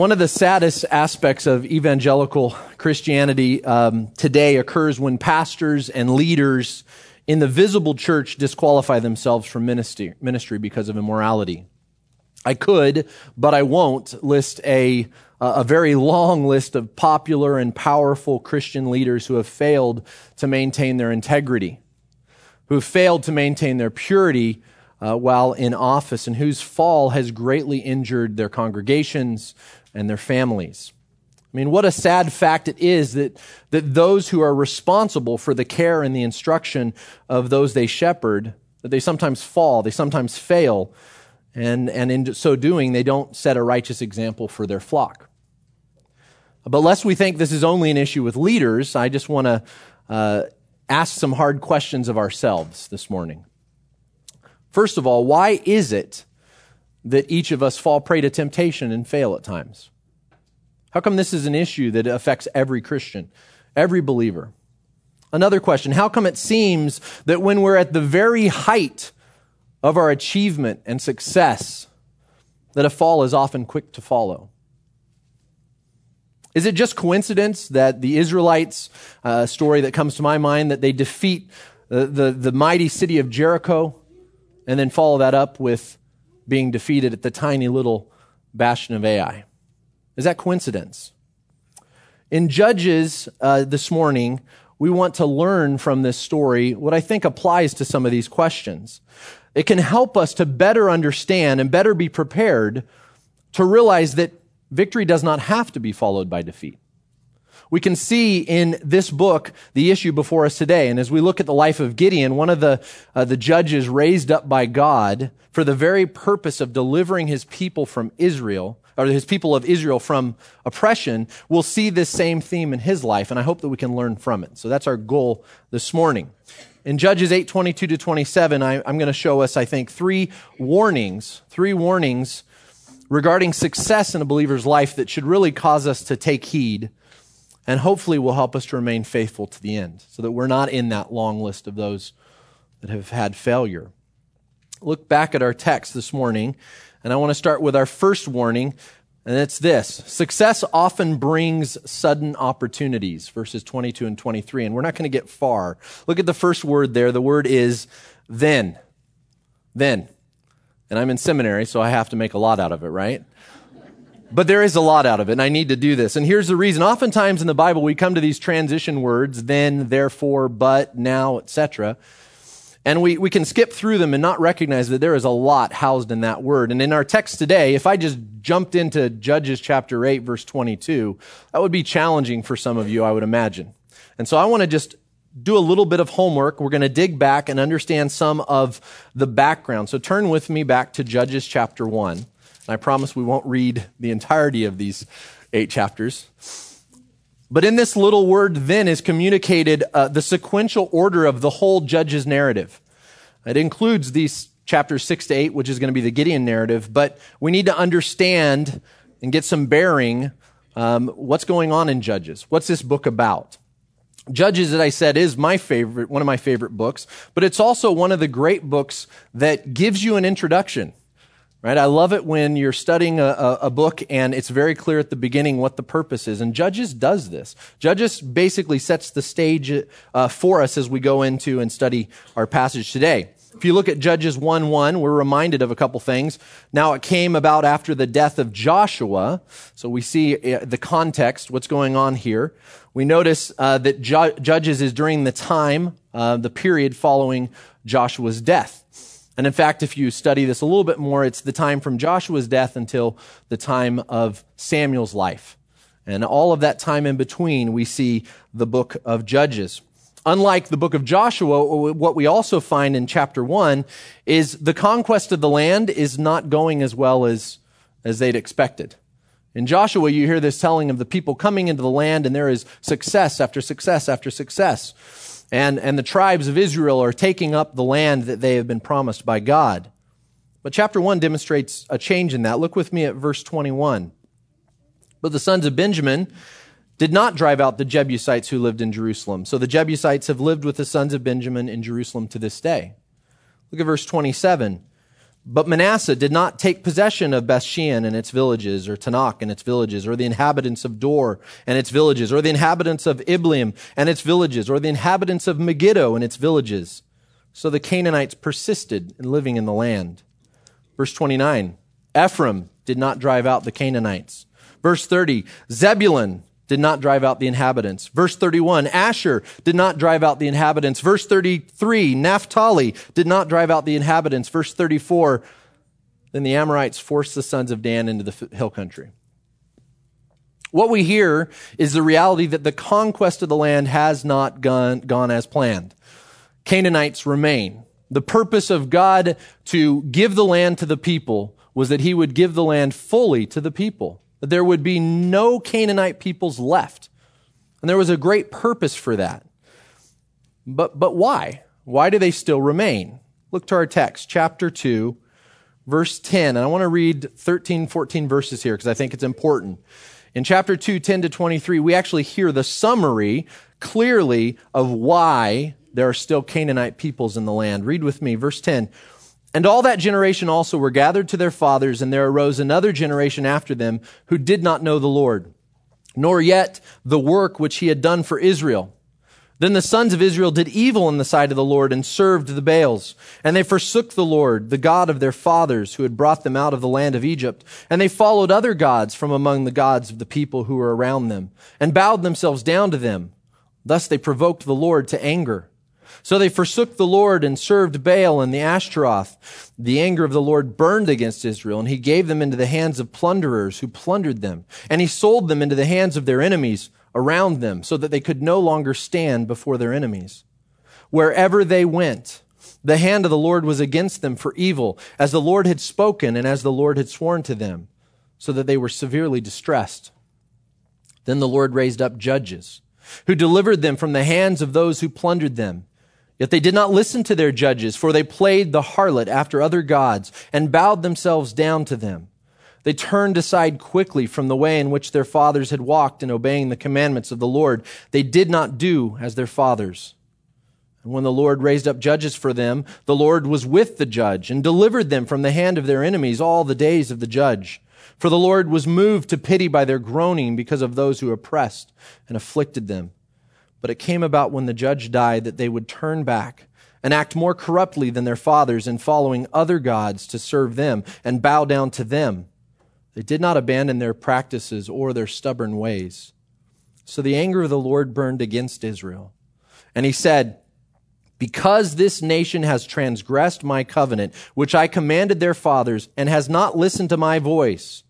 One of the saddest aspects of evangelical Christianity um, today occurs when pastors and leaders in the visible church disqualify themselves from ministry, ministry because of immorality. I could, but I won't list a, a very long list of popular and powerful Christian leaders who have failed to maintain their integrity, who have failed to maintain their purity uh, while in office, and whose fall has greatly injured their congregations and their families. I mean, what a sad fact it is that, that those who are responsible for the care and the instruction of those they shepherd, that they sometimes fall, they sometimes fail, and, and in so doing, they don't set a righteous example for their flock. But lest we think this is only an issue with leaders, I just want to uh, ask some hard questions of ourselves this morning. First of all, why is it that each of us fall prey to temptation and fail at times? How come this is an issue that affects every Christian, every believer? Another question How come it seems that when we're at the very height of our achievement and success, that a fall is often quick to follow? Is it just coincidence that the Israelites, uh, story that comes to my mind, that they defeat the, the, the mighty city of Jericho and then follow that up with being defeated at the tiny little bastion of Ai? Is that coincidence? In Judges uh, this morning, we want to learn from this story what I think applies to some of these questions. It can help us to better understand and better be prepared to realize that victory does not have to be followed by defeat. We can see in this book the issue before us today. And as we look at the life of Gideon, one of the, uh, the judges raised up by God for the very purpose of delivering his people from Israel, or his people of Israel from oppression, we'll see this same theme in his life. And I hope that we can learn from it. So that's our goal this morning. In Judges 8, 22 to 27, I, I'm going to show us, I think, three warnings, three warnings regarding success in a believer's life that should really cause us to take heed and hopefully will help us to remain faithful to the end so that we're not in that long list of those that have had failure. Look back at our text this morning, and I want to start with our first warning, and it's this Success often brings sudden opportunities, verses 22 and 23, and we're not going to get far. Look at the first word there. The word is then. Then. And I'm in seminary, so I have to make a lot out of it, right? But there is a lot out of it, and I need to do this. And here's the reason. Oftentimes in the Bible, we come to these transition words, then, therefore, but, now, etc. And we, we can skip through them and not recognize that there is a lot housed in that word. And in our text today, if I just jumped into Judges chapter 8, verse 22, that would be challenging for some of you, I would imagine. And so I want to just do a little bit of homework. We're going to dig back and understand some of the background. So turn with me back to Judges chapter 1. I promise we won't read the entirety of these eight chapters. But in this little word, then, is communicated uh, the sequential order of the whole judge's narrative. It includes these chapters six to eight, which is going to be the Gideon narrative, but we need to understand and get some bearing um, what's going on in Judges. What's this book about? Judges, as I said, is my favorite, one of my favorite books, but it's also one of the great books that gives you an introduction right? I love it when you're studying a, a, book and it's very clear at the beginning what the purpose is. And Judges does this. Judges basically sets the stage uh, for us as we go into and study our passage today. If you look at Judges 1 1, we're reminded of a couple things. Now, it came about after the death of Joshua. So we see uh, the context, what's going on here. We notice uh, that Ju- Judges is during the time, uh, the period following Joshua's death. And in fact, if you study this a little bit more, it's the time from Joshua's death until the time of Samuel's life. And all of that time in between, we see the book of Judges. Unlike the book of Joshua, what we also find in chapter one is the conquest of the land is not going as well as, as they'd expected. In Joshua, you hear this telling of the people coming into the land, and there is success after success after success and, and the tribes of Israel are taking up the land that they have been promised by God. But chapter 1 demonstrates a change in that. Look with me at verse 21. But the sons of Benjamin did not drive out the Jebusites who lived in Jerusalem. So the Jebusites have lived with the sons of Benjamin in Jerusalem to this day. Look at verse 27. But Manasseh did not take possession of Bethshean and its villages, or Taanach and its villages, or the inhabitants of Dor and its villages, or the inhabitants of Ibleam and its villages, or the inhabitants of Megiddo and its villages. So the Canaanites persisted in living in the land. Verse 29, Ephraim did not drive out the Canaanites. Verse 30, Zebulun did not drive out the inhabitants. Verse 31, Asher did not drive out the inhabitants. Verse 33, Naphtali did not drive out the inhabitants. Verse 34, then the Amorites forced the sons of Dan into the hill country. What we hear is the reality that the conquest of the land has not gone, gone as planned. Canaanites remain. The purpose of God to give the land to the people was that he would give the land fully to the people that there would be no Canaanite peoples left. And there was a great purpose for that. But, but why? Why do they still remain? Look to our text, chapter 2, verse 10. And I want to read 13, 14 verses here because I think it's important. In chapter 2, 10 to 23, we actually hear the summary clearly of why there are still Canaanite peoples in the land. Read with me, verse 10. And all that generation also were gathered to their fathers, and there arose another generation after them who did not know the Lord, nor yet the work which he had done for Israel. Then the sons of Israel did evil in the sight of the Lord and served the Baals. And they forsook the Lord, the God of their fathers, who had brought them out of the land of Egypt. And they followed other gods from among the gods of the people who were around them, and bowed themselves down to them. Thus they provoked the Lord to anger. So they forsook the Lord and served Baal and the Ashtaroth. The anger of the Lord burned against Israel, and he gave them into the hands of plunderers who plundered them. And he sold them into the hands of their enemies around them, so that they could no longer stand before their enemies. Wherever they went, the hand of the Lord was against them for evil, as the Lord had spoken and as the Lord had sworn to them, so that they were severely distressed. Then the Lord raised up judges, who delivered them from the hands of those who plundered them Yet they did not listen to their judges, for they played the harlot after other gods and bowed themselves down to them. They turned aside quickly from the way in which their fathers had walked in obeying the commandments of the Lord. They did not do as their fathers. And when the Lord raised up judges for them, the Lord was with the judge and delivered them from the hand of their enemies all the days of the judge. For the Lord was moved to pity by their groaning because of those who oppressed and afflicted them. But it came about when the judge died that they would turn back and act more corruptly than their fathers in following other gods to serve them and bow down to them. They did not abandon their practices or their stubborn ways. So the anger of the Lord burned against Israel. And he said, because this nation has transgressed my covenant, which I commanded their fathers, and has not listened to my voice,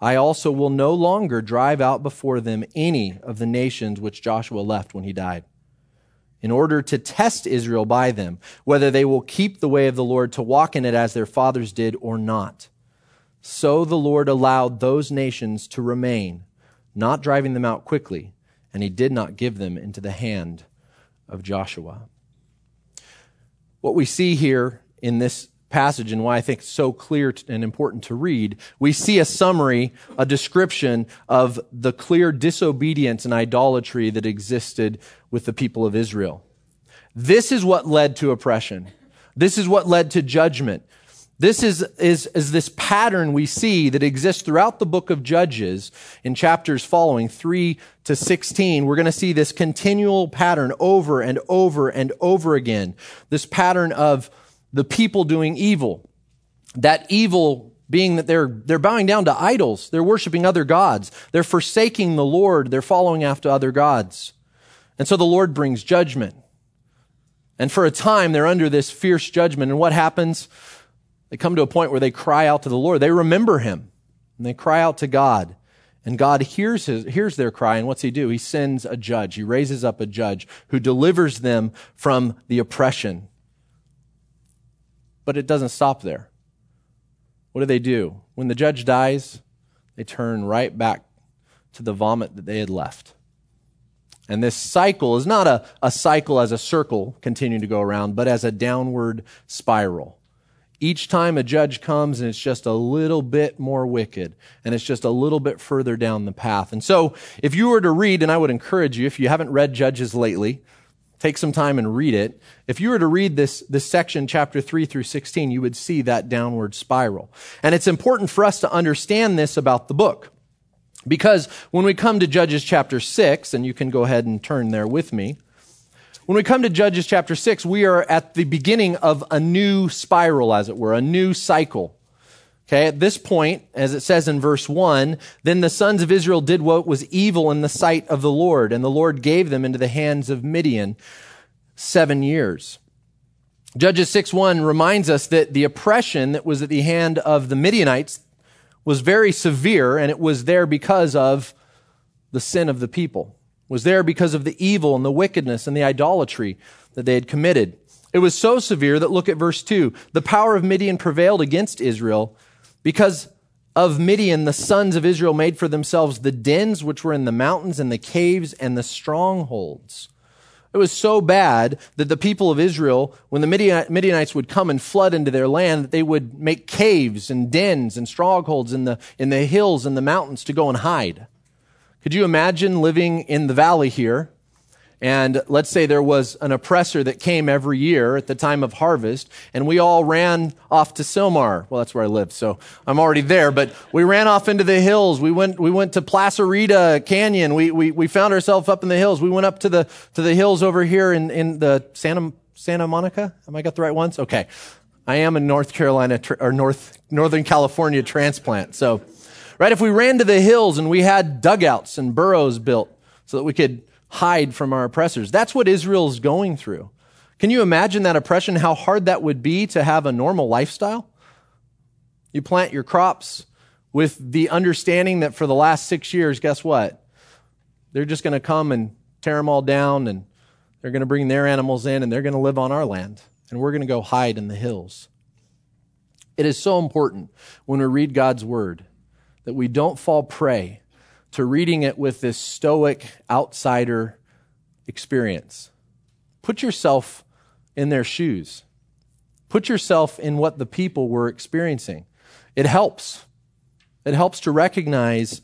I also will no longer drive out before them any of the nations which Joshua left when he died, in order to test Israel by them, whether they will keep the way of the Lord to walk in it as their fathers did or not. So the Lord allowed those nations to remain, not driving them out quickly, and he did not give them into the hand of Joshua. What we see here in this passage and why I think it's so clear and important to read, we see a summary, a description of the clear disobedience and idolatry that existed with the people of Israel. This is what led to oppression. This is what led to judgment. This is, is, is this pattern we see that exists throughout the book of Judges in chapters following 3 to 16. We're going to see this continual pattern over and over and over again. This pattern of the people doing evil. That evil being that they're, they're bowing down to idols. They're worshiping other gods. They're forsaking the Lord. They're following after other gods. And so the Lord brings judgment. And for a time, they're under this fierce judgment. And what happens? They come to a point where they cry out to the Lord. They remember Him. And they cry out to God. And God hears, his, hears their cry. And what's He do? He sends a judge. He raises up a judge who delivers them from the oppression but it doesn't stop there. What do they do? When the judge dies, they turn right back to the vomit that they had left. And this cycle is not a, a cycle as a circle continuing to go around, but as a downward spiral. Each time a judge comes and it's just a little bit more wicked and it's just a little bit further down the path. And so if you were to read, and I would encourage you, if you haven't read Judges lately, take some time and read it. If you were to read this, this section, chapter 3 through 16, you would see that downward spiral. And it's important for us to understand this about the book. Because when we come to Judges chapter 6, and you can go ahead and turn there with me, when we come to Judges chapter 6, we are at the beginning of a new spiral, as it were, a new cycle. Okay, at this point, as it says in verse 1, then the sons of Israel did what was evil in the sight of the Lord, and the Lord gave them into the hands of Midian seven years. Judges 6 1 reminds us that the oppression that was at the hand of the Midianites was very severe, and it was there because of the sin of the people, it was there because of the evil and the wickedness and the idolatry that they had committed. It was so severe that look at verse 2 the power of Midian prevailed against Israel because of Midian, the sons of Israel made for themselves the dens which were in the mountains and the caves and the strongholds. It was so bad that the people of Israel, when the Midianites would come and flood into their land, that they would make caves and dens and strongholds in the, in the hills and the mountains to go and hide. Could you imagine living in the valley here and let's say there was an oppressor that came every year at the time of harvest, and we all ran off to Sylmar. Well, that's where I live, so I'm already there, but we ran off into the hills. We went, we went to Placerita Canyon. We, we, we found ourselves up in the hills. We went up to the, to the hills over here in, in the Santa, Santa Monica. Am I got the right ones? Okay. I am a North Carolina, or North, Northern California transplant. So, right, if we ran to the hills and we had dugouts and burrows built so that we could hide from our oppressors. That's what Israel's going through. Can you imagine that oppression, how hard that would be to have a normal lifestyle? You plant your crops with the understanding that for the last six years, guess what? They're just going to come and tear them all down and they're going to bring their animals in and they're going to live on our land and we're going to go hide in the hills. It is so important when we read God's word that we don't fall prey to reading it with this stoic outsider experience. Put yourself in their shoes. Put yourself in what the people were experiencing. It helps. It helps to recognize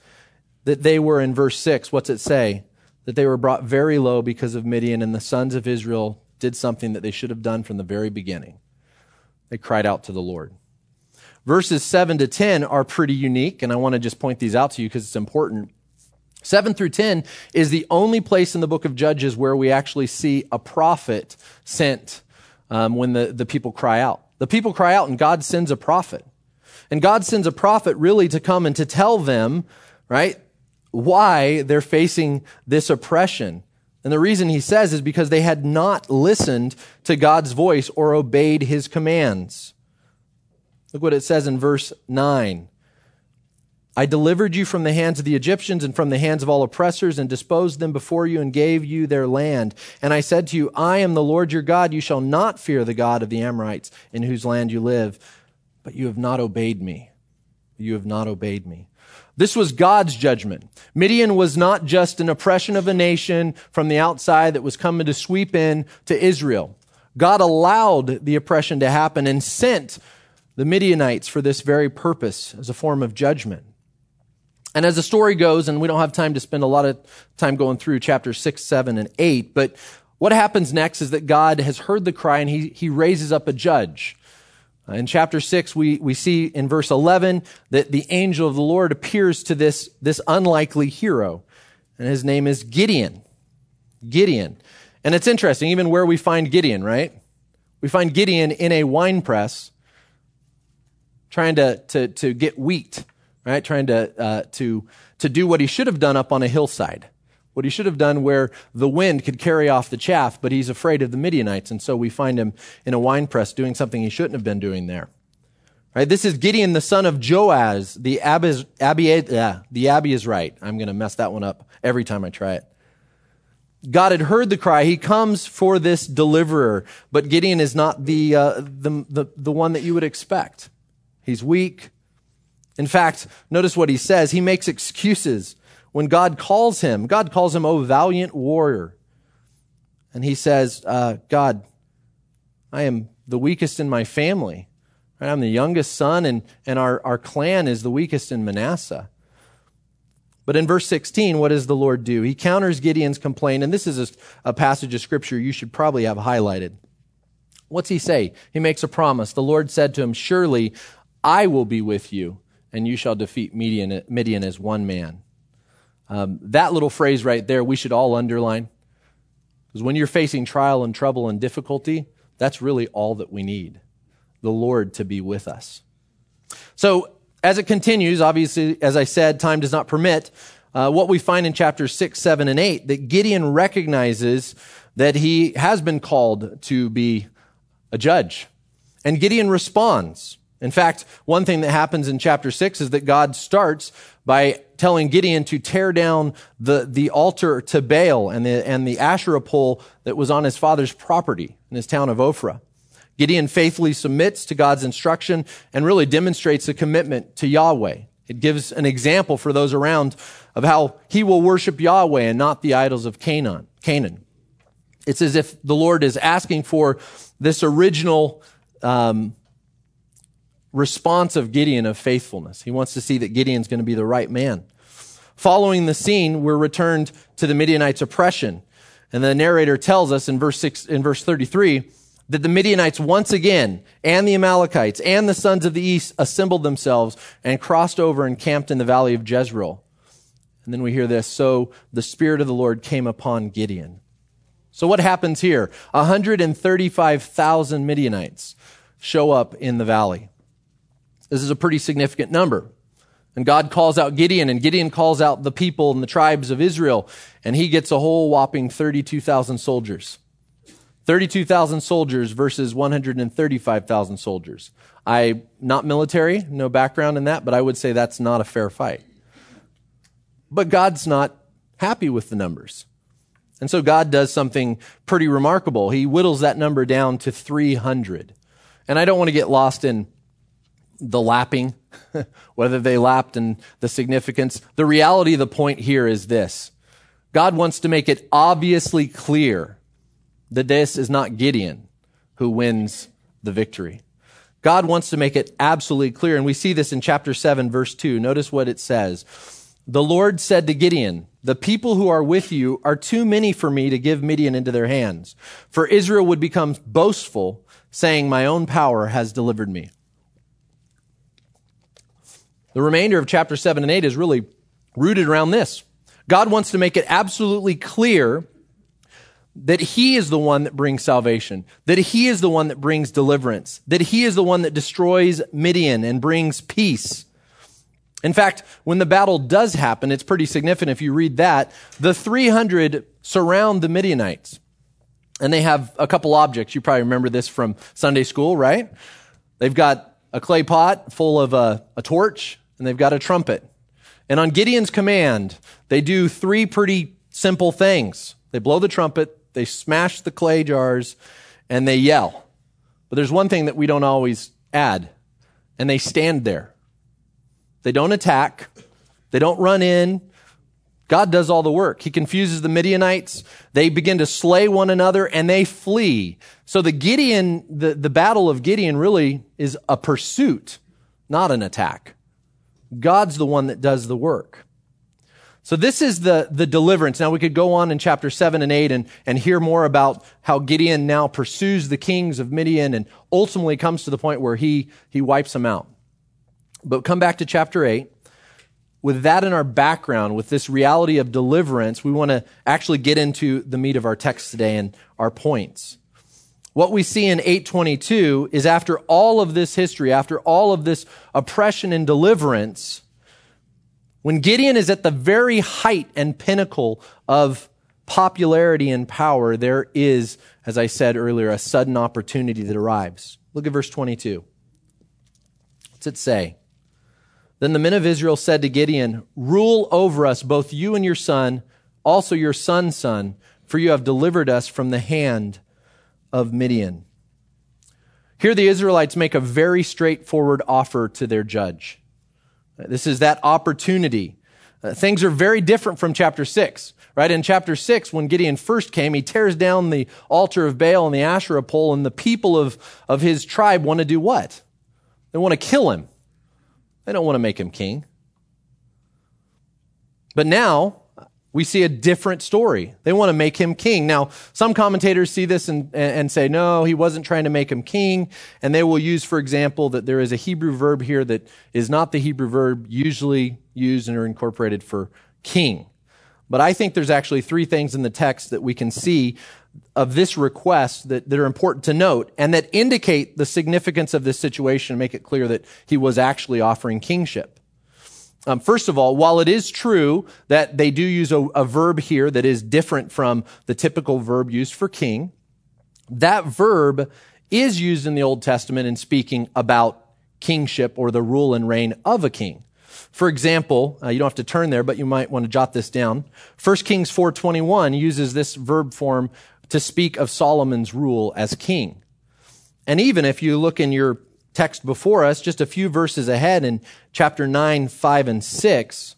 that they were in verse 6. What's it say? That they were brought very low because of Midian, and the sons of Israel did something that they should have done from the very beginning. They cried out to the Lord. Verses 7 to 10 are pretty unique, and I want to just point these out to you because it's important. 7 through 10 is the only place in the book of Judges where we actually see a prophet sent um, when the, the people cry out. The people cry out, and God sends a prophet. And God sends a prophet really to come and to tell them, right, why they're facing this oppression. And the reason he says is because they had not listened to God's voice or obeyed his commands. Look what it says in verse 9. I delivered you from the hands of the Egyptians and from the hands of all oppressors and disposed them before you and gave you their land. And I said to you, I am the Lord your God. You shall not fear the God of the Amorites in whose land you live. But you have not obeyed me. You have not obeyed me. This was God's judgment. Midian was not just an oppression of a nation from the outside that was coming to sweep in to Israel. God allowed the oppression to happen and sent the Midianites for this very purpose as a form of judgment. And as the story goes, and we don't have time to spend a lot of time going through chapters 6, 7, and 8, but what happens next is that God has heard the cry and he, he raises up a judge. Uh, in chapter 6, we, we see in verse 11 that the angel of the Lord appears to this, this unlikely hero, and his name is Gideon. Gideon. And it's interesting, even where we find Gideon, right? We find Gideon in a wine press trying to, to, to get wheat right? Trying to, uh, to, to do what he should have done up on a hillside. What he should have done where the wind could carry off the chaff, but he's afraid of the Midianites. And so we find him in a wine press doing something he shouldn't have been doing there. Right? This is Gideon, the son of Joaz, the Abiz, Abi, uh, the Abiezrite. I'm going to mess that one up every time I try it. God had heard the cry. He comes for this deliverer, but Gideon is not the, uh, the, the, the one that you would expect. He's weak. In fact, notice what he says. He makes excuses when God calls him. God calls him, O valiant warrior. And he says, uh, God, I am the weakest in my family. I'm the youngest son, and, and our, our clan is the weakest in Manasseh. But in verse 16, what does the Lord do? He counters Gideon's complaint, and this is a, a, passage of scripture you should probably have highlighted. What's he say? He makes a promise. The Lord said to him, Surely I will be with you, and you shall defeat Midian, Midian as one man. Um, that little phrase right there, we should all underline. Because when you're facing trial and trouble and difficulty, that's really all that we need the Lord to be with us. So, as it continues, obviously, as I said, time does not permit. Uh, what we find in chapters 6, 7, and 8, that Gideon recognizes that he has been called to be a judge. And Gideon responds. In fact, one thing that happens in chapter 6 is that God starts by telling Gideon to tear down the, the altar to Baal and the, and the Asherah pole that was on his father's property in his town of Ophrah. Gideon faithfully submits to God's instruction and really demonstrates a commitment to Yahweh. It gives an example for those around of how he will worship Yahweh and not the idols of Canaan. Canaan. It's as if the Lord is asking for this original um, response of Gideon of faithfulness. He wants to see that Gideon's going to be the right man. Following the scene, we're returned to the Midianites' oppression. And the narrator tells us in verse six, in verse 33, that the Midianites once again and the Amalekites and the sons of the east assembled themselves and crossed over and camped in the valley of Jezreel. And then we hear this. So the Spirit of the Lord came upon Gideon. So what happens here? 135,000 Midianites show up in the valley. This is a pretty significant number. And God calls out Gideon, and Gideon calls out the people and the tribes of Israel, and he gets a whole whopping 32,000 soldiers. 32,000 soldiers versus 135,000 soldiers. I, not military, no background in that, but I would say that's not a fair fight. But God's not happy with the numbers. And so God does something pretty remarkable. He whittles that number down to 300. And I don't want to get lost in the lapping, whether they lapped and the significance. The reality of the point here is this. God wants to make it obviously clear that this is not Gideon who wins the victory. God wants to make it absolutely clear, and we see this in chapter 7, verse 2. Notice what it says. The Lord said to Gideon, The people who are with you are too many for me to give Midian into their hands. For Israel would become boastful, saying, My own power has delivered me. The remainder of chapter 7 and 8 is really rooted around this. God wants to make it absolutely clear that he is the one that brings salvation, that he is the one that brings deliverance, that he is the one that destroys Midian and brings peace. In fact, when the battle does happen, it's pretty significant if you read that. The 300 surround the Midianites. And they have a couple objects. You probably remember this from Sunday school, right? They've got a clay pot full of a, a torch, and they've got a trumpet. And on Gideon's command, they do three pretty simple things. They blow the trumpet, they smash the clay jars and they yell. But there's one thing that we don't always add, and they stand there. They don't attack, they don't run in. God does all the work. He confuses the Midianites. They begin to slay one another and they flee. So the Gideon, the, the battle of Gideon really is a pursuit, not an attack. God's the one that does the work. So this is the, the deliverance. Now we could go on in chapter 7 and 8 and, and hear more about how Gideon now pursues the kings of Midian and ultimately comes to the point where he, he wipes them out. But come back to chapter 8. With that in our background, with this reality of deliverance, we want to actually get into the meat of our text today and our points. What we see in 822 is after all of this history, after all of this oppression and deliverance, when Gideon is at the very height and pinnacle of popularity and power, there is, as I said earlier, a sudden opportunity that arrives. Look at verse 22. What's it say? Then the men of Israel said to Gideon, Rule over us, both you and your son, also your son's son, for you have delivered us from the hand of Midian. Here the Israelites make a very straightforward offer to their judge. This is that opportunity. Uh, things are very different from chapter 6, right? In chapter 6, when Gideon first came, he tears down the altar of Baal and the Asherah pole, and the people of, of his tribe want to do what? They want to kill him. They don't want to make him king. But now, we see a different story. They want to make him king. Now, some commentators see this and, and say, no, he wasn't trying to make him king. And they will use, for example, that there is a Hebrew verb here that is not the Hebrew verb usually used and are incorporated for king. But I think there's actually three things in the text that we can see of this request that, that are important to note and that indicate the significance of this situation and make it clear that he was actually offering kingship. Um, first of all, while it is true that they do use a, a verb here that is different from the typical verb used for king, that verb is used in the Old Testament in speaking about kingship or the rule and reign of a king. For example, uh, you don't have to turn there, but you might want to jot this down. 1 Kings 4:21 uses this verb form to speak of Solomon's rule as king. And even if you look in your text before us, just a few verses ahead in chapter 9, 5, and 6,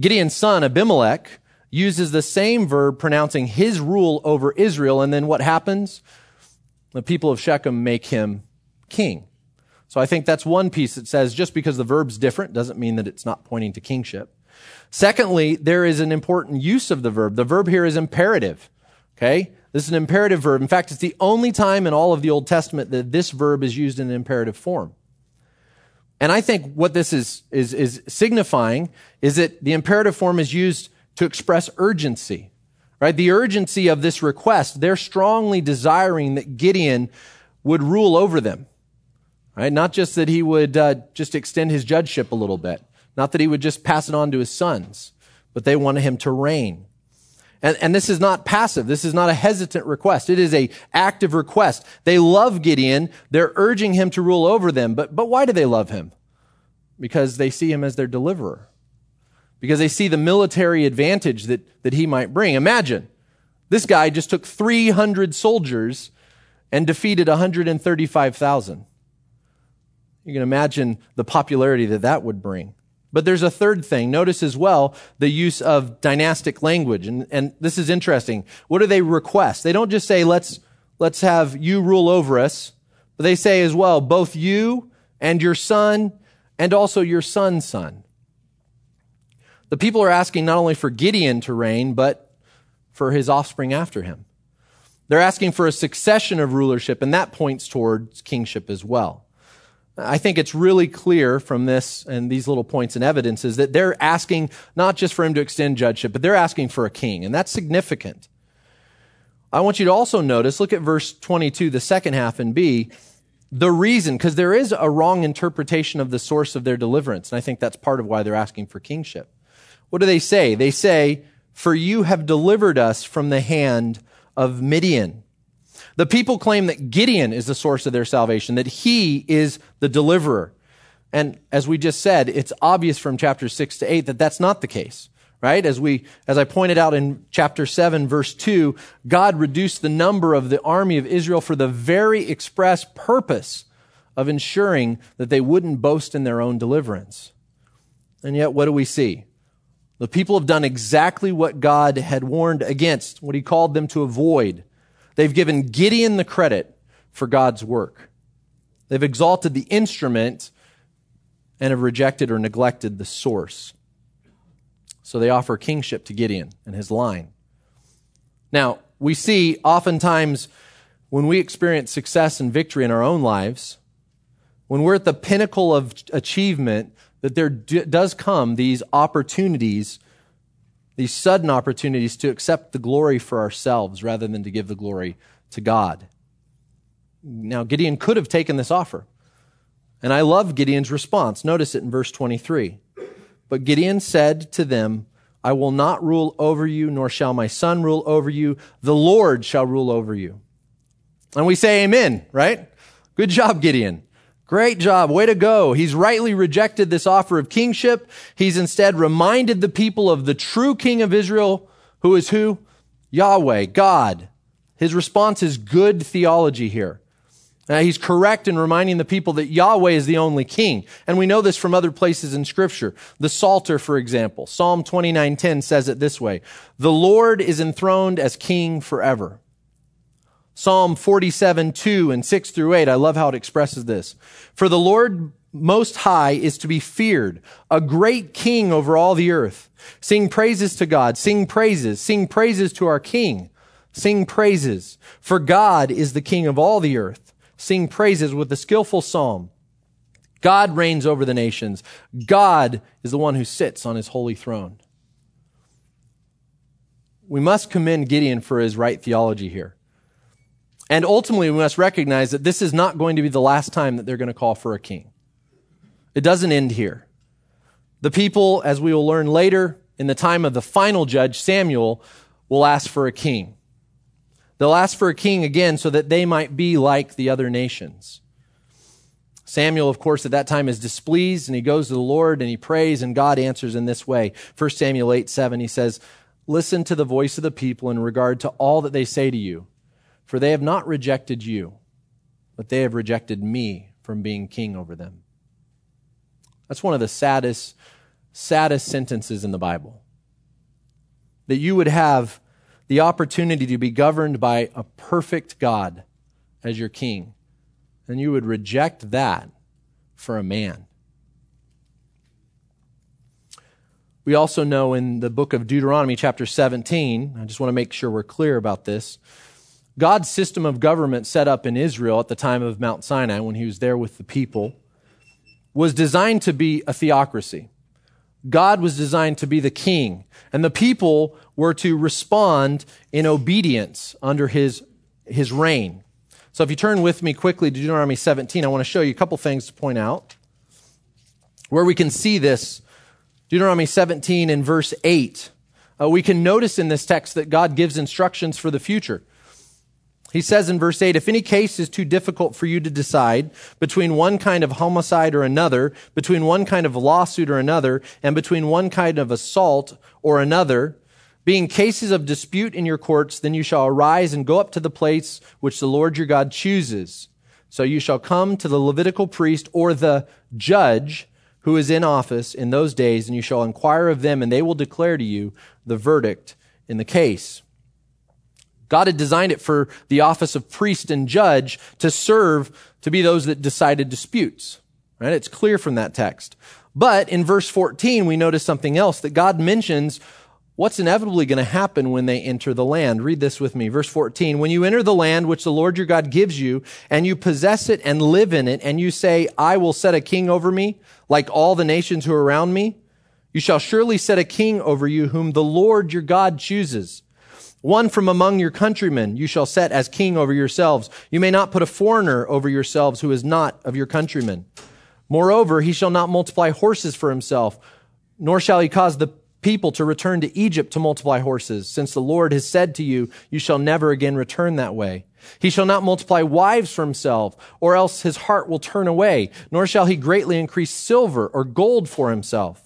Gideon's son Abimelech uses the same verb pronouncing his rule over Israel. And then what happens? The people of Shechem make him king. So I think that's one piece that says just because the verb's different doesn't mean that it's not pointing to kingship. Secondly, there is an important use of the verb. The verb here is imperative. Okay? This is an imperative verb. In fact, it's the only time in all of the Old Testament that this verb is used in an imperative form. And I think what this is, is, is signifying is that the imperative form is used to express urgency, right? The urgency of this request. They're strongly desiring that Gideon would rule over them, right? Not just that he would uh, just extend his judgeship a little bit, not that he would just pass it on to his sons, but they wanted him to reign. And, and this is not passive. This is not a hesitant request. It is a active request. They love Gideon. They're urging him to rule over them. But, but why do they love him? Because they see him as their deliverer. Because they see the military advantage that, that he might bring. Imagine, this guy just took 300 soldiers and defeated 135,000. You can imagine the popularity that that would bring. But there's a third thing. Notice as well the use of dynastic language. And, and this is interesting. What do they request? They don't just say, let's, let's have you rule over us, but they say as well, both you and your son and also your son's son. The people are asking not only for Gideon to reign, but for his offspring after him. They're asking for a succession of rulership, and that points towards kingship as well. I think it's really clear from this and these little points and evidences that they're asking not just for him to extend judgeship, but they're asking for a king, and that's significant. I want you to also notice, look at verse 22, the second half in B, the reason, because there is a wrong interpretation of the source of their deliverance, and I think that's part of why they're asking for kingship. What do they say? They say, For you have delivered us from the hand of Midian. The people claim that Gideon is the source of their salvation, that he is the deliverer. And as we just said, it's obvious from chapter 6 to 8 that that's not the case. Right? As we, as I pointed out in chapter 7 verse 2, God reduced the number of the army of Israel for the very express purpose of ensuring that they wouldn't boast in their own deliverance. And yet, what do we see? The people have done exactly what God had warned against, what he called them to avoid. They've given Gideon the credit for God's work. They've exalted the instrument and have rejected or neglected the source. So they offer kingship to Gideon and his line. Now, we see oftentimes when we experience success and victory in our own lives, when we're at the pinnacle of achievement, that there does come these opportunities these sudden opportunities to accept the glory for ourselves rather than to give the glory to God. Now, Gideon could have taken this offer. And I love Gideon's response. Notice it in verse 23. But Gideon said to them, I will not rule over you, nor shall my son rule over you. The Lord shall rule over you. And we say amen, right? Good job, Gideon. Great job. Way to go. He's rightly rejected this offer of kingship. He's instead reminded the people of the true king of Israel, who is who? Yahweh, God. His response is good theology here. Now, he's correct in reminding the people that Yahweh is the only king. And we know this from other places in scripture. The Psalter, for example, Psalm 29:10 says it this way: "The Lord is enthroned as king forever." Psalm 47, 2 and 6 through 8. I love how it expresses this. For the Lord Most High is to be feared, a great king over all the earth. Sing praises to God, sing praises, sing praises to our king, sing praises. For God is the king of all the earth. Sing praises with a skillful psalm. God reigns over the nations. God is the one who sits on his holy throne. We must commend Gideon for his right theology here. And ultimately, we must recognize that this is not going to be the last time that they're going to call for a king. It doesn't end here. The people, as we will learn later, in the time of the final judge, Samuel, will ask for a king. They'll ask for a king again so that they might be like the other nations. Samuel, of course, at that time is displeased and he goes to the Lord and he prays and God answers in this way. 1 Samuel 8, 7, he says, Listen to the voice of the people in regard to all that they say to you, for they have not rejected you, but they have rejected me from being king over them. That's one of the saddest, saddest sentences in the Bible. That you would have the opportunity to be governed by a perfect God as your king, and you would reject that for a man. We also know in the book of Deuteronomy, chapter 17, I just want to make sure we're clear about this. God's system of government set up in Israel at the time of Mount Sinai, when he was there with the people, was designed to be a theocracy. God was designed to be the king, and the people were to respond in obedience under his, his reign. So if you turn with me quickly to Deuteronomy 17, I want to show you a couple things to point out where we can see this Deuteronomy 17 and verse 8. Uh, we can notice in this text that God gives instructions for the future. He says in verse 8, if any case is too difficult for you to decide between one kind of homicide or another, between one kind of lawsuit or another, and between one kind of assault or another, being cases of dispute in your courts, then you shall arise and go up to the place which the Lord your God chooses. So you shall come to the Levitical priest or the judge who is in office in those days, and you shall inquire of them, and they will declare to you the verdict in the case. God had designed it for the office of priest and judge to serve to be those that decided disputes. Right? It's clear from that text. But in verse 14, we notice something else that God mentions what's inevitably going to happen when they enter the land. Read this with me. Verse 14. When you enter the land which the Lord your God gives you, and you possess it and live in it, and you say, I will set a king over me, like all the nations who are around me, you shall surely set a king over you whom the Lord your God chooses. One from among your countrymen you shall set as king over yourselves. You may not put a foreigner over yourselves who is not of your countrymen. Moreover, he shall not multiply horses for himself, nor shall he cause the people to return to Egypt to multiply horses, since the Lord has said to you, you shall never again return that way. He shall not multiply wives for himself, or else his heart will turn away, nor shall he greatly increase silver or gold for himself.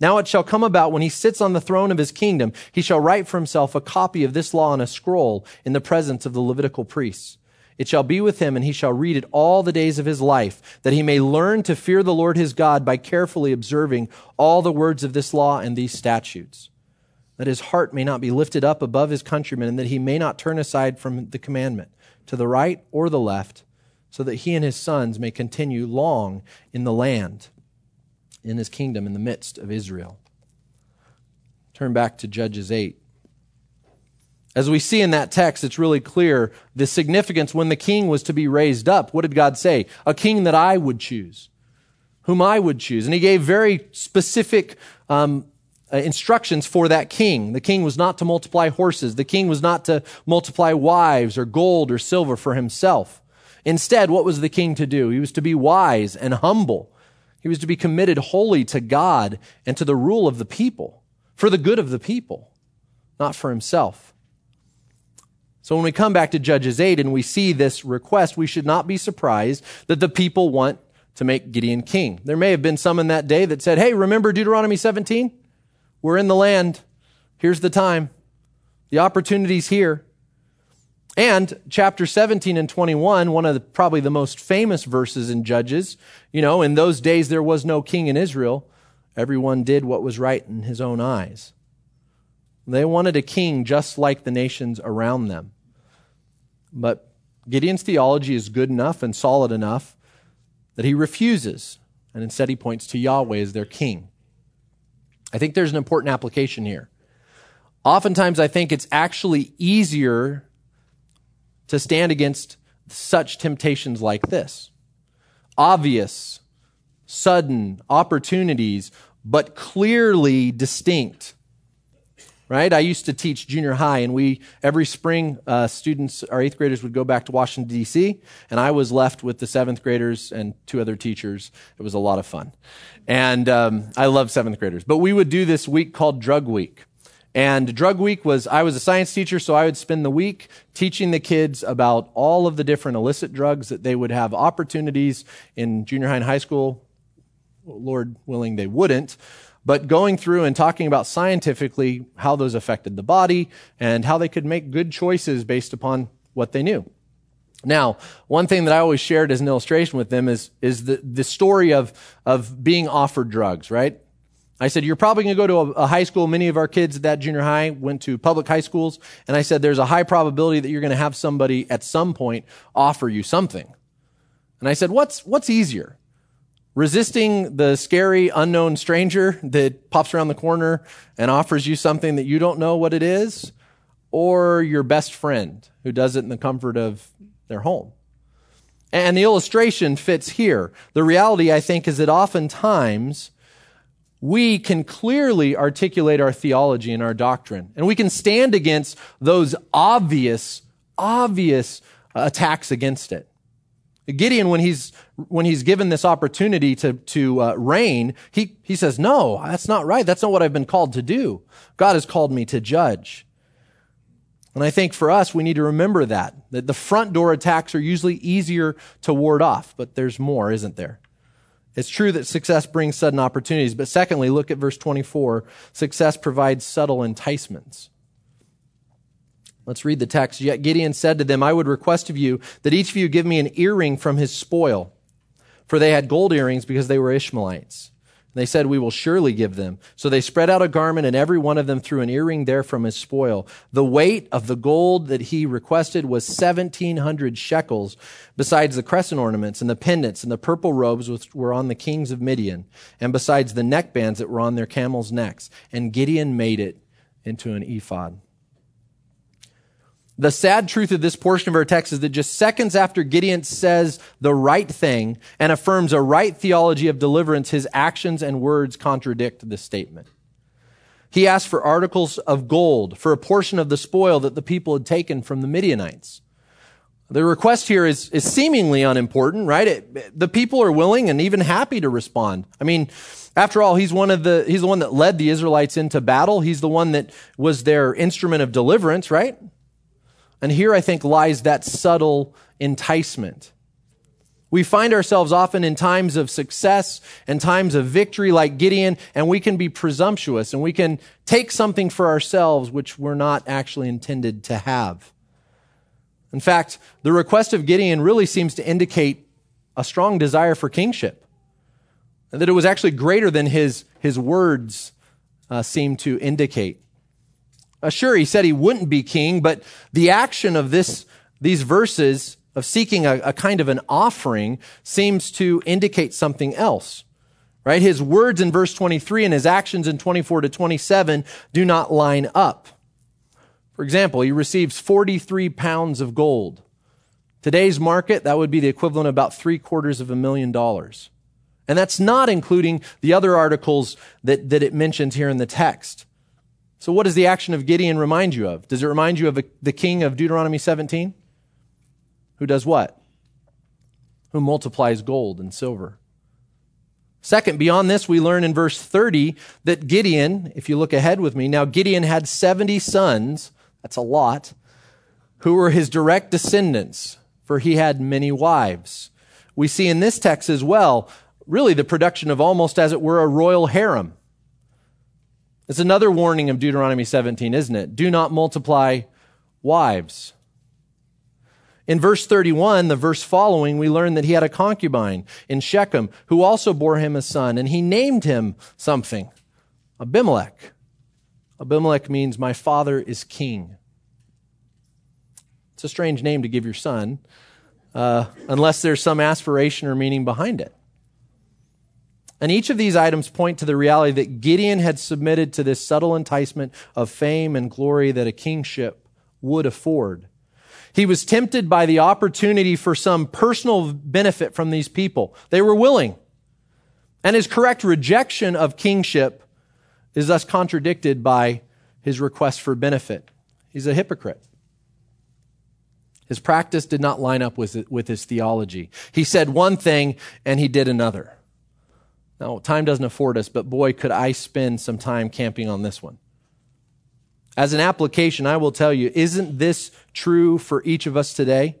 Now it shall come about when he sits on the throne of his kingdom, he shall write for himself a copy of this law on a scroll in the presence of the Levitical priests. It shall be with him, and he shall read it all the days of his life, that he may learn to fear the Lord his God by carefully observing all the words of this law and these statutes, that his heart may not be lifted up above his countrymen, and that he may not turn aside from the commandment to the right or the left, so that he and his sons may continue long in the land, in his kingdom, in the midst of Israel. Turn back to Judges 8. As we see in that text, it's really clear the significance when the king was to be raised up. What did God say? A king that I would choose, whom I would choose. And he gave very specific um, uh, instructions for that king. The king was not to multiply horses. The king was not to multiply wives or gold or silver for himself. Instead, what was the king to do? He was to be wise and humble. He was to be committed wholly to God and to the rule of the people, for the good of the people, not for himself. So when we come back to Judges 8 and we see this request, we should not be surprised that the people want to make Gideon king. There may have been some in that day that said, Hey, remember Deuteronomy 17? We're in the land. Here's the time. The opportunity's here. And chapter 17 and 21, one of the, probably the most famous verses in Judges, you know, in those days there was no king in Israel. Everyone did what was right in his own eyes. They wanted a king just like the nations around them. But Gideon's theology is good enough and solid enough that he refuses And instead, he points to Yahweh as their king. I think there's an important application here. Oftentimes, I think it's actually easier to stand against such temptations like this obvious, sudden opportunities, but clearly distinct right? I used to teach junior high, and we every spring uh, students, our eighth graders, would go back to Washington D.C., and I was left with the seventh graders and two other teachers. It was a lot of fun, and um, I love seventh graders. But we would do this week called Drug Week. And drug week was, I was a science teacher, so I would spend the week teaching the kids about all of the different illicit drugs that they would have opportunities in junior high and high school. Lord willing, they wouldn't but going through and talking about scientifically how those affected the body and how they could make good choices based upon what they knew. Now, one thing that I always shared as an illustration with them is, is the, the story of, of being offered drugs, right? I said, you're probably going to go to a, a, high school. Many of our kids at that junior high went to public high schools. And I said, there's a high probability that you're going to have somebody at some point offer you something. And I said, what's, what's easier? resisting the scary unknown stranger that pops around the corner and offers you something that you don't know what it is, or your best friend who does it in the comfort of their home. And the illustration fits here. The reality, I think, is that oftentimes we can clearly articulate our theology and our doctrine, and we can stand against those obvious, obvious attacks against it. Gideon, when he's, when he's given this opportunity to, to uh, reign, he, he says, no, that's not right. That's not what I've been called to do. God has called me to judge. And I think for us, we need to remember that, that the front door attacks are usually easier to ward off, but there's more, isn't there? It's true that success brings sudden opportunities, but secondly, look at verse 24. Success provides subtle enticements. Let's read the text. Yet Gideon said to them, I would request of you that each of you give me an earring from his spoil. For they had gold earrings because they were Ishmaelites. They said, We will surely give them. So they spread out a garment, and every one of them threw an earring there from his spoil. The weight of the gold that he requested was 1,700 shekels, besides the crescent ornaments and the pendants and the purple robes which were on the kings of Midian, and besides the neckbands that were on their camels' necks. And Gideon made it into an ephod. The sad truth of this portion of our text is that just seconds after Gideon says the right thing and affirms a right theology of deliverance, his actions and words contradict this statement. He asked for articles of gold for a portion of the spoil that the people had taken from the Midianites. The request here is, is seemingly unimportant, right? It, the people are willing and even happy to respond. I mean, after all, he's one of the, he's the one that led the Israelites into battle. He's the one that was their instrument of deliverance, right? And here I think lies that subtle enticement. We find ourselves often in times of success and times of victory like Gideon, and we can be presumptuous and we can take something for ourselves which we're not actually intended to have. In fact, the request of Gideon really seems to indicate a strong desire for kingship. And that it was actually greater than his, his words uh, seem to indicate. Uh, sure, he said he wouldn't be king, but the action of this, these verses of seeking a, a kind of an offering seems to indicate something else. Right? His words in verse 23 and his actions in 24 to 27 do not line up. For example, he receives 43 pounds of gold. Today's market, that would be the equivalent of about three quarters of a million dollars. And that's not including the other articles that, that it mentions here in the text. So, what does the action of Gideon remind you of? Does it remind you of the king of Deuteronomy 17? Who does what? Who multiplies gold and silver. Second, beyond this, we learn in verse 30 that Gideon, if you look ahead with me, now Gideon had 70 sons, that's a lot, who were his direct descendants, for he had many wives. We see in this text as well, really the production of almost as it were a royal harem. It's another warning of Deuteronomy 17, isn't it? Do not multiply wives. In verse 31, the verse following, we learn that he had a concubine in Shechem who also bore him a son, and he named him something Abimelech. Abimelech means, My father is king. It's a strange name to give your son, uh, unless there's some aspiration or meaning behind it. And each of these items point to the reality that Gideon had submitted to this subtle enticement of fame and glory that a kingship would afford. He was tempted by the opportunity for some personal benefit from these people. They were willing. And his correct rejection of kingship is thus contradicted by his request for benefit. He's a hypocrite. His practice did not line up with, with his theology. He said one thing and he did another. Now, time doesn't afford us, but boy, could I spend some time camping on this one. As an application, I will tell you, isn't this true for each of us today?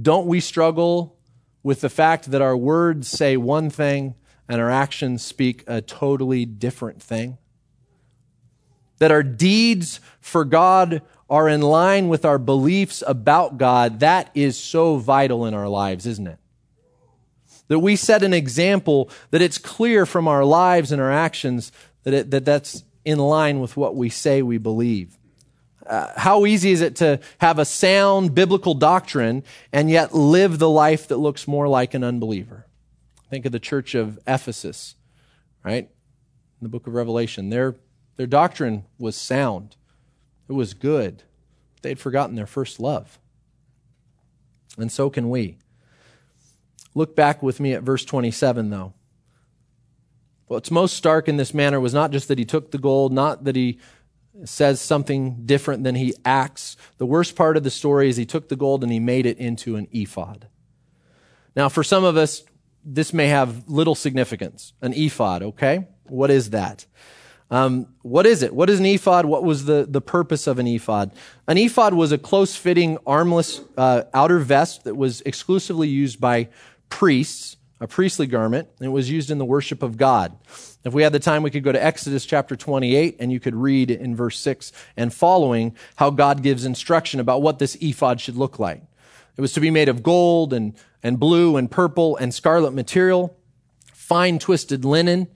Don't we struggle with the fact that our words say one thing and our actions speak a totally different thing? That our deeds for God are in line with our beliefs about God, that is so vital in our lives, isn't it? That we set an example that it's clear from our lives and our actions that, it, that that's in line with what we say we believe. Uh, how easy is it to have a sound biblical doctrine and yet live the life that looks more like an unbeliever? Think of the church of Ephesus, right? In the book of Revelation. Their, their doctrine was sound, it was good. They'd forgotten their first love. And so can we. Look back with me at verse 27, though. What's most stark in this manner was not just that he took the gold, not that he says something different than he acts. The worst part of the story is he took the gold and he made it into an ephod. Now, for some of us, this may have little significance. An ephod, okay? What is that? Um, what is it? What is an ephod? What was the, the purpose of an ephod? An ephod was a close fitting, armless uh, outer vest that was exclusively used by priests, a priestly garment, and it was used in the worship of God. If we had the time, we could go to Exodus chapter 28 and you could read in verse 6 and following how God gives instruction about what this ephod should look like. It was to be made of gold and, and blue and purple and scarlet material, fine twisted linen.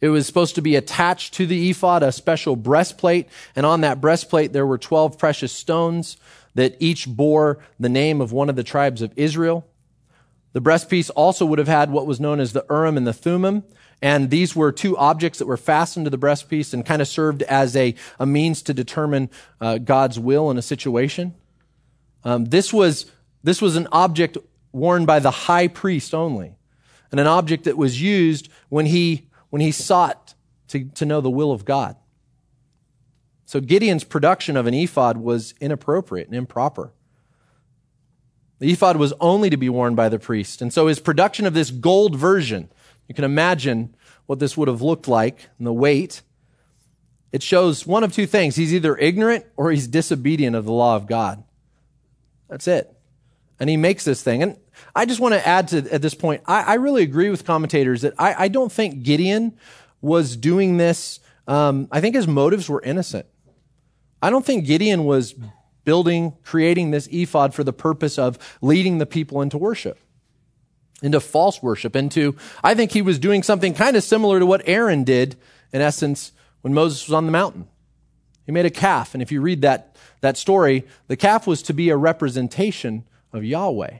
It was supposed to be attached to the ephod, a special breastplate, and on that breastplate there were 12 precious stones that each bore the name of one of the tribes of Israel. The breastpiece also would have had what was known as the Urim and the Thummim, and these were two objects that were fastened to the breastpiece and kind of served as a, a means to determine uh, God's will in a situation. Um, this was this was an object worn by the high priest only, and an object that was used when he when he sought to, to know the will of God. So Gideon's production of an ephod was inappropriate and improper. The ephod was only to be worn by the priest. And so his production of this gold version, you can imagine what this would have looked like and the weight. It shows one of two things. He's either ignorant or he's disobedient of the law of God. That's it. And he makes this thing. And I just want to add to at this point, I, I really agree with commentators that I, I, don't think Gideon was doing this. Um, I think his motives were innocent. I don't think Gideon was building, creating this ephod for the purpose of leading the people into worship, into false worship, into, I think he was doing something kind of similar to what Aaron did, in essence, when Moses was on the mountain. He made a calf, and if you read that, that story, the calf was to be a representation of Yahweh.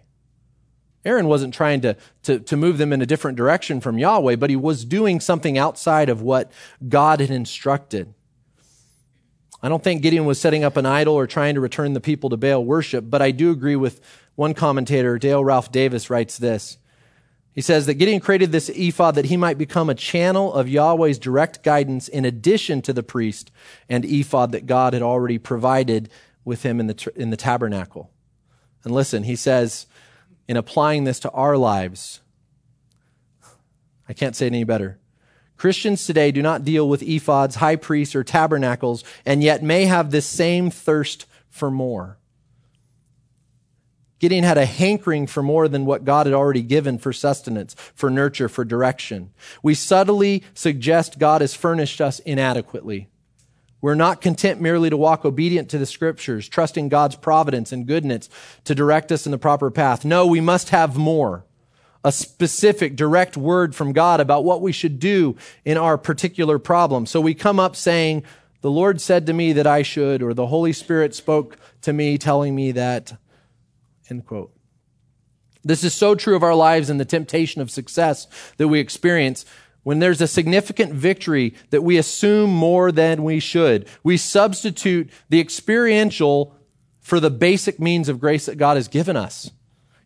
Aaron wasn't trying to, to, to move them in a different direction from Yahweh, but he was doing something outside of what God had instructed. I don't think Gideon was setting up an idol or trying to return the people to Baal worship, but I do agree with one commentator, Dale Ralph Davis, writes this. He says that Gideon created this ephod that he might become a channel of Yahweh's direct guidance in addition to the priest and ephod that God had already provided with him in the, in the tabernacle. And listen, he says, in applying this to our lives, I can't say it any better. Christians today do not deal with ephods, high priests, or tabernacles, and yet may have this same thirst for more. Gideon had a hankering for more than what God had already given for sustenance, for nurture, for direction. We subtly suggest God has furnished us inadequately. We're not content merely to walk obedient to the scriptures, trusting God's providence and goodness to direct us in the proper path. No, we must have more. A specific, direct word from God about what we should do in our particular problem. So we come up saying, the Lord said to me that I should, or the Holy Spirit spoke to me telling me that, end quote. This is so true of our lives and the temptation of success that we experience when there's a significant victory that we assume more than we should, we substitute the experiential for the basic means of grace that God has given us.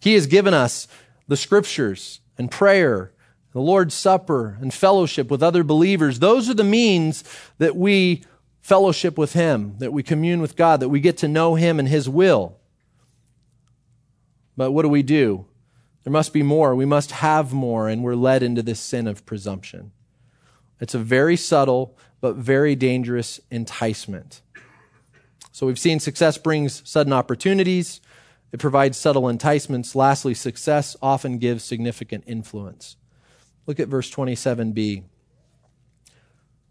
He has given us the scriptures and prayer, the Lord's Supper and fellowship with other believers. Those are the means that we fellowship with Him, that we commune with God, that we get to know Him and His will. But what do we do? There must be more. We must have more, and we're led into this sin of presumption. It's a very subtle but very dangerous enticement. So we've seen success brings sudden opportunities. It provides subtle enticements. Lastly, success often gives significant influence. Look at verse 27b.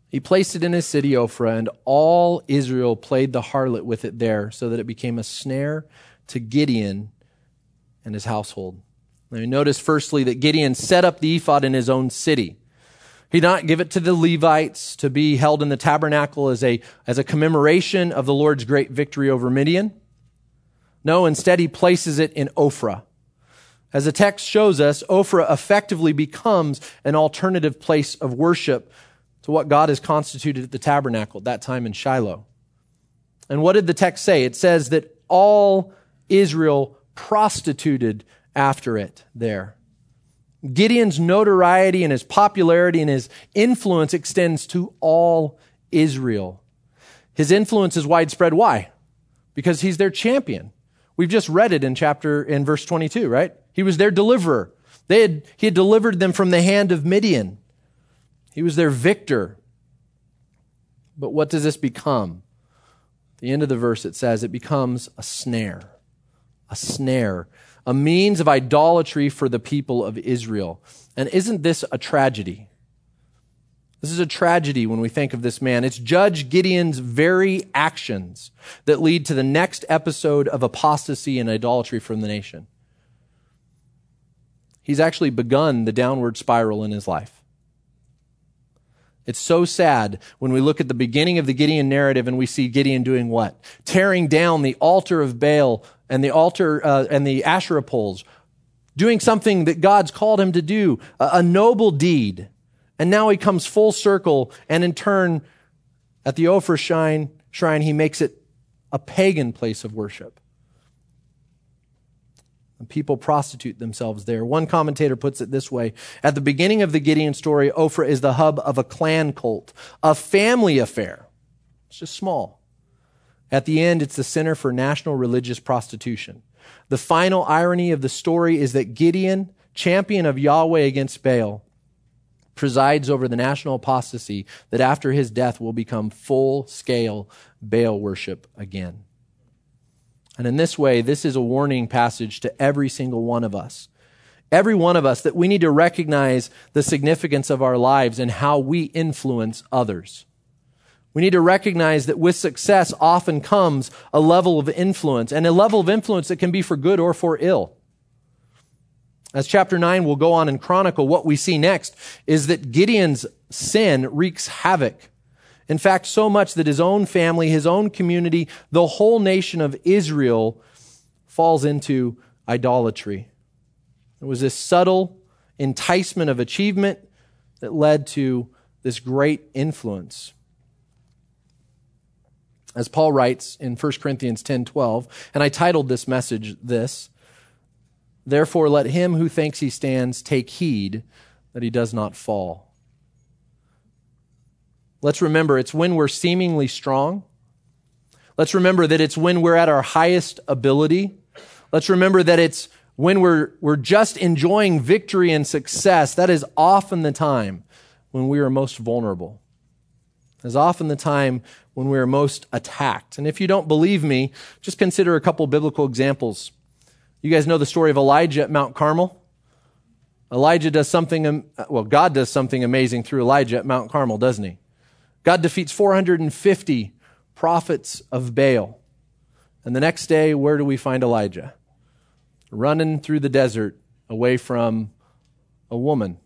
He placed it in his city, Ophrah, and all Israel played the harlot with it there, so that it became a snare to Gideon and his household. Now, you notice firstly that Gideon set up the ephod in his own city. He did not give it to the Levites to be held in the tabernacle as a, as a commemoration of the Lord's great victory over Midian. No, instead he places it in Ophrah. As the text shows us, Ophrah effectively becomes an alternative place of worship to what God has constituted at the tabernacle at that time in Shiloh. And what did the text say? It says that all Israel prostituted after it there. Gideon's notoriety and his popularity and his influence extends to all Israel. His influence is widespread. Why? Because he's their champion. We've just read it in chapter, in verse 22, right? He was their deliverer. They had, he had delivered them from the hand of Midian. He was their victor. But what does this become? At the end of the verse, it says it becomes a snare. A snare. A means of idolatry for the people of Israel. And isn't this a tragedy? This is a tragedy when we think of this man. It's Judge Gideon's very actions that lead to the next episode of apostasy and idolatry from the nation. He's actually begun the downward spiral in his life. It's so sad when we look at the beginning of the Gideon narrative and we see Gideon doing what? Tearing down the altar of Baal and the altar uh, and the Asherah poles, doing something that God's called him to do, a, a noble deed. And now he comes full circle, and in turn, at the Ophir shrine, shrine, he makes it a pagan place of worship. People prostitute themselves there. One commentator puts it this way At the beginning of the Gideon story, Ophir is the hub of a clan cult, a family affair. It's just small. At the end, it's the center for national religious prostitution. The final irony of the story is that Gideon, champion of Yahweh against Baal, presides over the national apostasy that after his death will become full scale Baal worship again. And in this way, this is a warning passage to every single one of us. Every one of us that we need to recognize the significance of our lives and how we influence others. We need to recognize that with success often comes a level of influence, and a level of influence that can be for good or for ill. As chapter 9 will go on and chronicle, what we see next is that Gideon's sin wreaks havoc in fact, so much that his own family, his own community, the whole nation of Israel falls into idolatry. It was this subtle enticement of achievement that led to this great influence. As Paul writes in 1 Corinthians 10:12, and I titled this message this, therefore let him who thinks he stands take heed that he does not fall. Let's remember it's when we're seemingly strong. Let's remember that it's when we're at our highest ability. Let's remember that it's when we're, we're just enjoying victory and success. That is often the time when we are most vulnerable. Is often the time when we are most attacked. And if you don't believe me, just consider a couple biblical examples. You guys know the story of Elijah at Mount Carmel? Elijah does something, well, God does something amazing through Elijah at Mount Carmel, doesn't he? God defeats 450 prophets of Baal. And the next day, where do we find Elijah? Running through the desert away from a woman,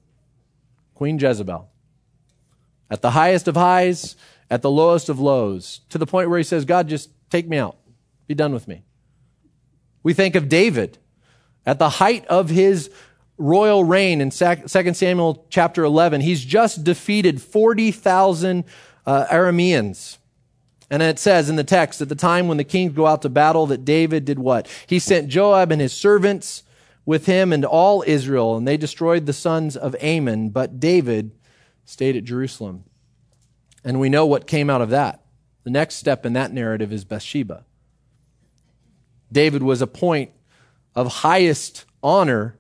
Queen Jezebel. At the highest of highs, at the lowest of lows, to the point where he says, God, just take me out. Be done with me. We think of David at the height of his royal reign in 2 Samuel chapter 11, he's just defeated 40,000 uh, Arameans. And it says in the text, at the time when the kings go out to battle, that David did what? He sent Joab and his servants with him and all Israel, and they destroyed the sons of Ammon, but David stayed at Jerusalem. And we know what came out of that. The next step in that narrative is Bathsheba. David was a point of highest honor,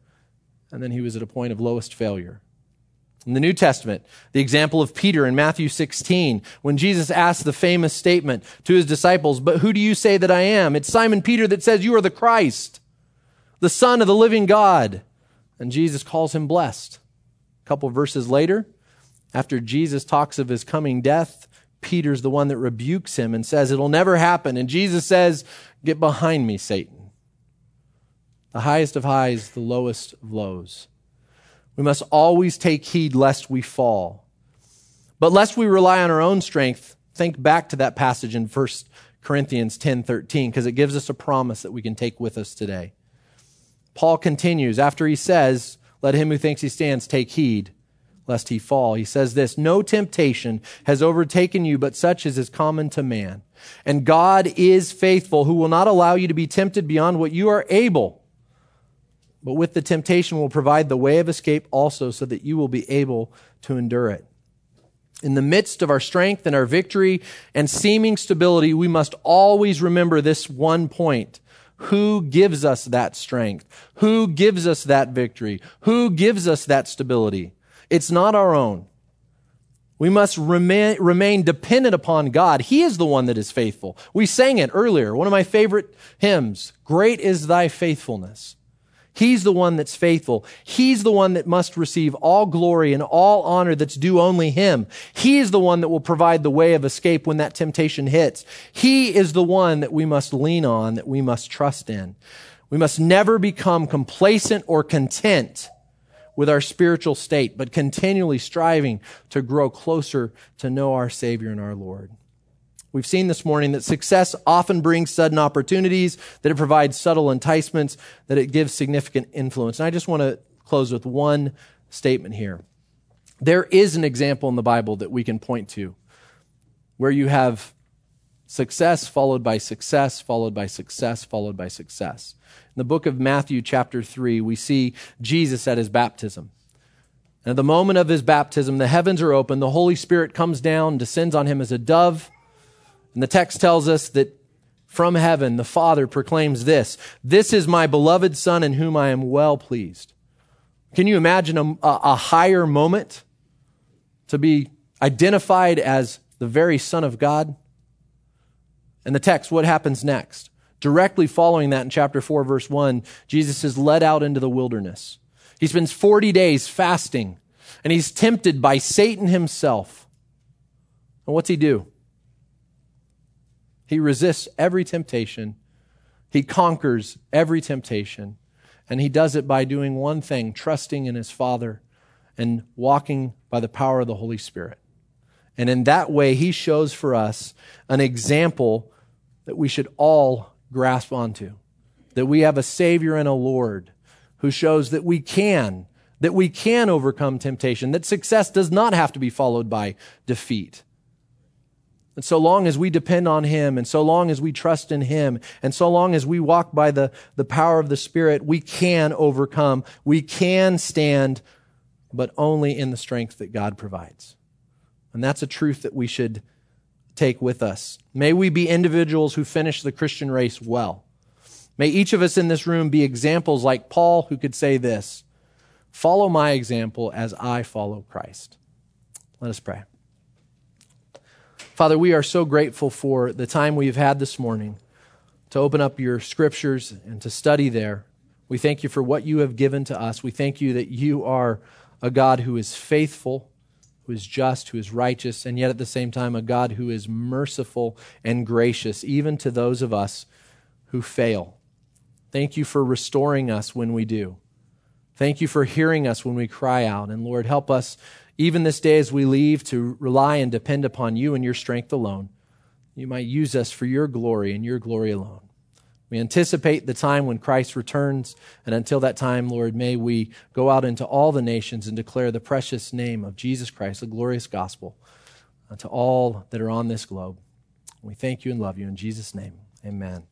and then he was at a point of lowest failure. In the New Testament, the example of Peter in Matthew 16, when Jesus asked the famous statement to his disciples, But who do you say that I am? It's Simon Peter that says, You are the Christ, the Son of the living God. And Jesus calls him blessed. A couple verses later, after Jesus talks of his coming death, Peter's the one that rebukes him and says, It'll never happen. And Jesus says, Get behind me, Satan. The highest of highs, the lowest of lows. We must always take heed lest we fall. But lest we rely on our own strength, think back to that passage in 1 Corinthians 10:13 because it gives us a promise that we can take with us today. Paul continues after he says, "Let him who thinks he stands take heed lest he fall." He says this, "No temptation has overtaken you but such as is common to man. And God is faithful who will not allow you to be tempted beyond what you are able." but with the temptation will provide the way of escape also so that you will be able to endure it. In the midst of our strength and our victory and seeming stability, we must always remember this one point. Who gives us that strength? Who gives us that victory? Who gives us that stability? It's not our own. We must remain, remain, dependent upon God. He is the one that is faithful. We sang it earlier, one of my favorite hymns. Great is thy faithfulness. He's the one that's faithful. He's the one that must receive all glory and all honor that's due only Him. He is the one that will provide the way of escape when that temptation hits. He is the one that we must lean on, that we must trust in. We must never become complacent or content with our spiritual state, but continually striving to grow closer to know our Savior and our Lord. We've seen this morning that success often brings sudden opportunities, that it provides subtle enticements, that it gives significant influence. And I just want to close with one statement here. There is an example in the Bible that we can point to where you have success followed by success, followed by success, followed by success. In the book of Matthew, chapter 3, we see Jesus at his baptism. And at the moment of his baptism, the heavens are open, the Holy Spirit comes down, descends on him as a dove and the text tells us that from heaven the Father proclaims this This is my beloved Son in whom I am well pleased. Can you imagine a, a higher moment to be identified as the very Son of God? And the text, what happens next? Directly following that in chapter 4, verse 1, Jesus is led out into the wilderness. He spends 40 days fasting, and he's tempted by Satan himself. And what's he do? He resists every temptation. He conquers every temptation. And he does it by doing one thing trusting in his Father and walking by the power of the Holy Spirit. And in that way, he shows for us an example that we should all grasp onto. That we have a Savior and a Lord who shows that we can, that we can overcome temptation, that success does not have to be followed by defeat. And so long as we depend on Him, and so long as we trust in Him, and so long as we walk by the, the power of the Spirit, we can overcome. We can stand, but only in the strength that God provides. And that's a truth that we should take with us. May we be individuals who finish the Christian race well. May each of us in this room be examples like Paul, who could say this Follow my example as I follow Christ. Let us pray. Father, we are so grateful for the time we've had this morning to open up your scriptures and to study there. We thank you for what you have given to us. We thank you that you are a God who is faithful, who is just, who is righteous, and yet at the same time a God who is merciful and gracious, even to those of us who fail. Thank you for restoring us when we do. Thank you for hearing us when we cry out. And Lord, help us even this day as we leave to rely and depend upon you and your strength alone. You might use us for your glory and your glory alone. We anticipate the time when Christ returns. And until that time, Lord, may we go out into all the nations and declare the precious name of Jesus Christ, the glorious gospel, uh, to all that are on this globe. We thank you and love you. In Jesus' name, amen.